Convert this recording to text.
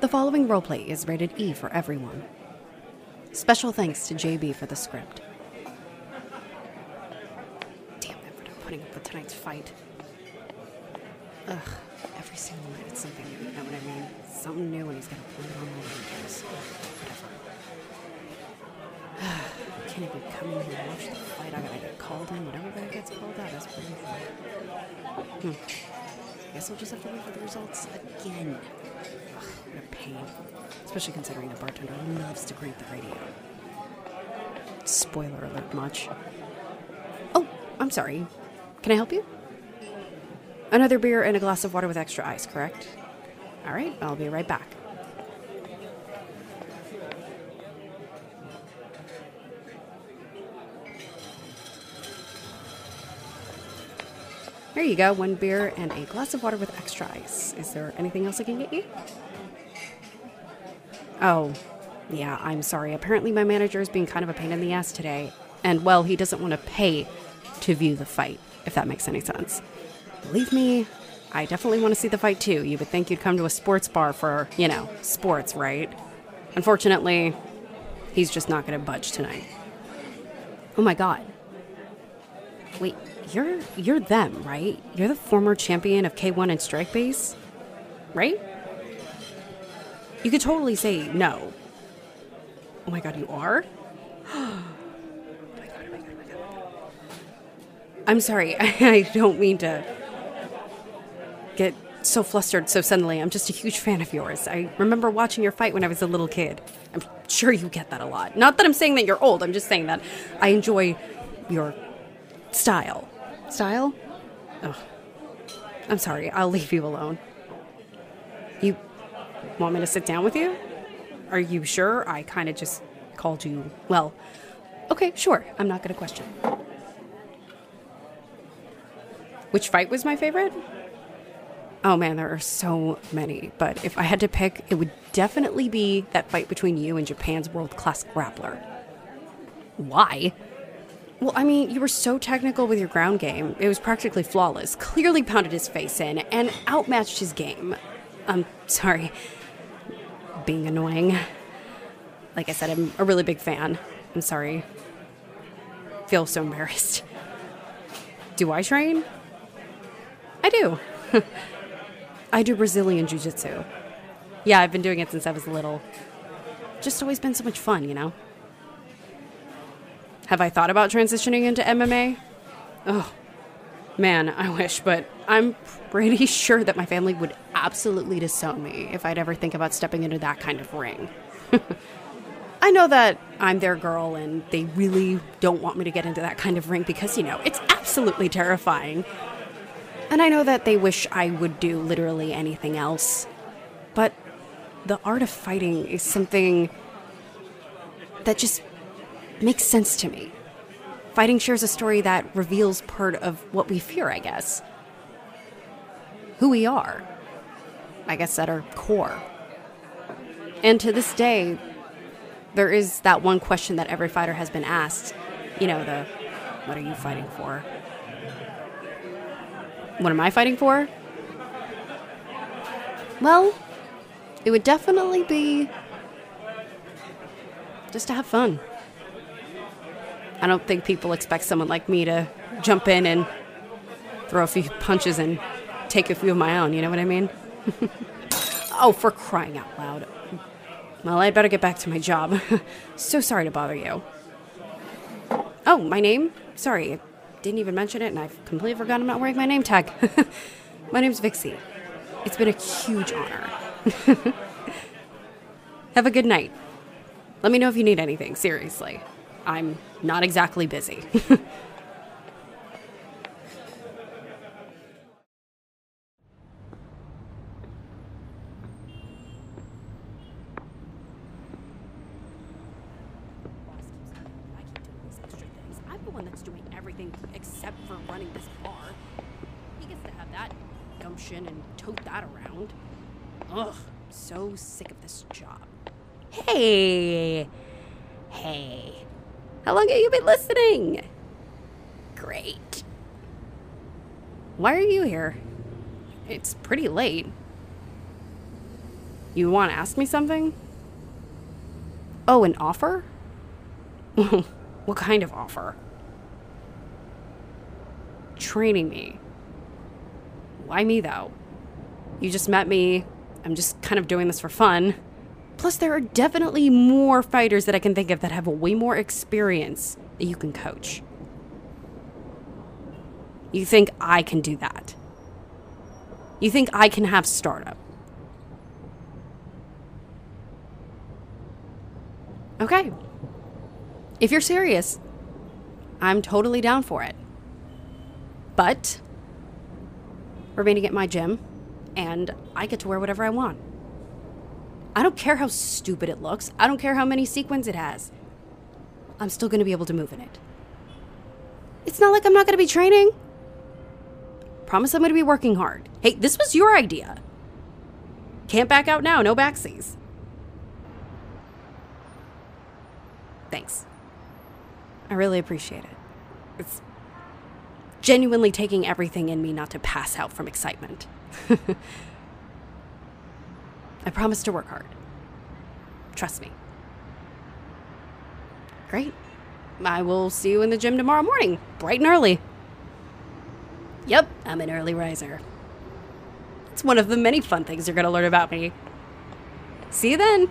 The following roleplay is rated E for everyone. Special thanks to JB for the script. Damn not putting up with tonight's fight. Ugh, every single night it's something new, you know what I mean? Something new and he's gonna put it on the videos. Whatever. Can't even come in here and watch the fight. I gotta get called in. Whatever that gets called out, that's pretty fun. Hmm. Guess I'll just have to wait for the results again. Ugh, pain. Especially considering the bartender loves to crank the radio. Spoiler alert much. Oh, I'm sorry. Can I help you? Another beer and a glass of water with extra ice, correct? All right, I'll be right back. There you go, one beer and a glass of water with extra ice. Is there anything else I can get you? Oh, yeah, I'm sorry. Apparently, my manager is being kind of a pain in the ass today. And, well, he doesn't want to pay to view the fight, if that makes any sense. Believe me, I definitely want to see the fight too. You would think you'd come to a sports bar for, you know, sports, right? Unfortunately, he's just not going to budge tonight. Oh my god. Wait, you're you're them, right? You're the former champion of K1 and Strike Base, right? You could totally say no. Oh my god, you are? Oh my god, oh my god, oh my god. I'm sorry. I don't mean to get so flustered so suddenly. I'm just a huge fan of yours. I remember watching your fight when I was a little kid. I'm sure you get that a lot. Not that I'm saying that you're old, I'm just saying that I enjoy your style. Style? Oh. I'm sorry. I'll leave you alone. Want me to sit down with you? Are you sure? I kind of just called you. Well, okay, sure. I'm not going to question. Which fight was my favorite? Oh man, there are so many. But if I had to pick, it would definitely be that fight between you and Japan's world class grappler. Why? Well, I mean, you were so technical with your ground game. It was practically flawless. Clearly pounded his face in and outmatched his game. I'm sorry. Being annoying. Like I said, I'm a really big fan. I'm sorry. Feel so embarrassed. Do I train? I do. I do Brazilian Jiu Jitsu. Yeah, I've been doing it since I was little. Just always been so much fun, you know? Have I thought about transitioning into MMA? Oh, man, I wish, but I'm pretty sure that my family would absolutely disown me if I'd ever think about stepping into that kind of ring. I know that I'm their girl and they really don't want me to get into that kind of ring because, you know, it's absolutely terrifying. And I know that they wish I would do literally anything else. But the art of fighting is something that just makes sense to me. Fighting shares a story that reveals part of what we fear, I guess. Who we are. I guess at our core. And to this day, there is that one question that every fighter has been asked. You know, the what are you fighting for? What am I fighting for? Well, it would definitely be just to have fun. I don't think people expect someone like me to jump in and throw a few punches and take a few of my own, you know what I mean? oh, for crying out loud. Well, I'd better get back to my job. so sorry to bother you. Oh, my name? Sorry, I didn't even mention it, and I've completely forgotten I'm not wearing my name tag. my name's Vixie. It's been a huge honor. Have a good night. Let me know if you need anything, seriously. I'm not exactly busy. Except for running this bar. He gets to have that gumption and tote that around. Ugh, so sick of this job. Hey! Hey. How long have you been listening? Great. Why are you here? It's pretty late. You want to ask me something? Oh, an offer? what kind of offer? Training me. Why me, though? You just met me. I'm just kind of doing this for fun. Plus, there are definitely more fighters that I can think of that have way more experience that you can coach. You think I can do that? You think I can have startup? Okay. If you're serious, I'm totally down for it. But we're meeting at my gym, and I get to wear whatever I want. I don't care how stupid it looks. I don't care how many sequins it has. I'm still to be able to move in it. It's not like I'm not to be training. Promise I'm to be working hard. Hey, this was your idea. Can't back out now, no backsies. Thanks. I really appreciate it. It's genuinely taking everything in me not to pass out from excitement. I promise to work hard. Trust me. Great. I will see you in the gym tomorrow morning, bright and early. Yep, I'm an early riser. It's one of the many fun things you're going to learn about me. See you then.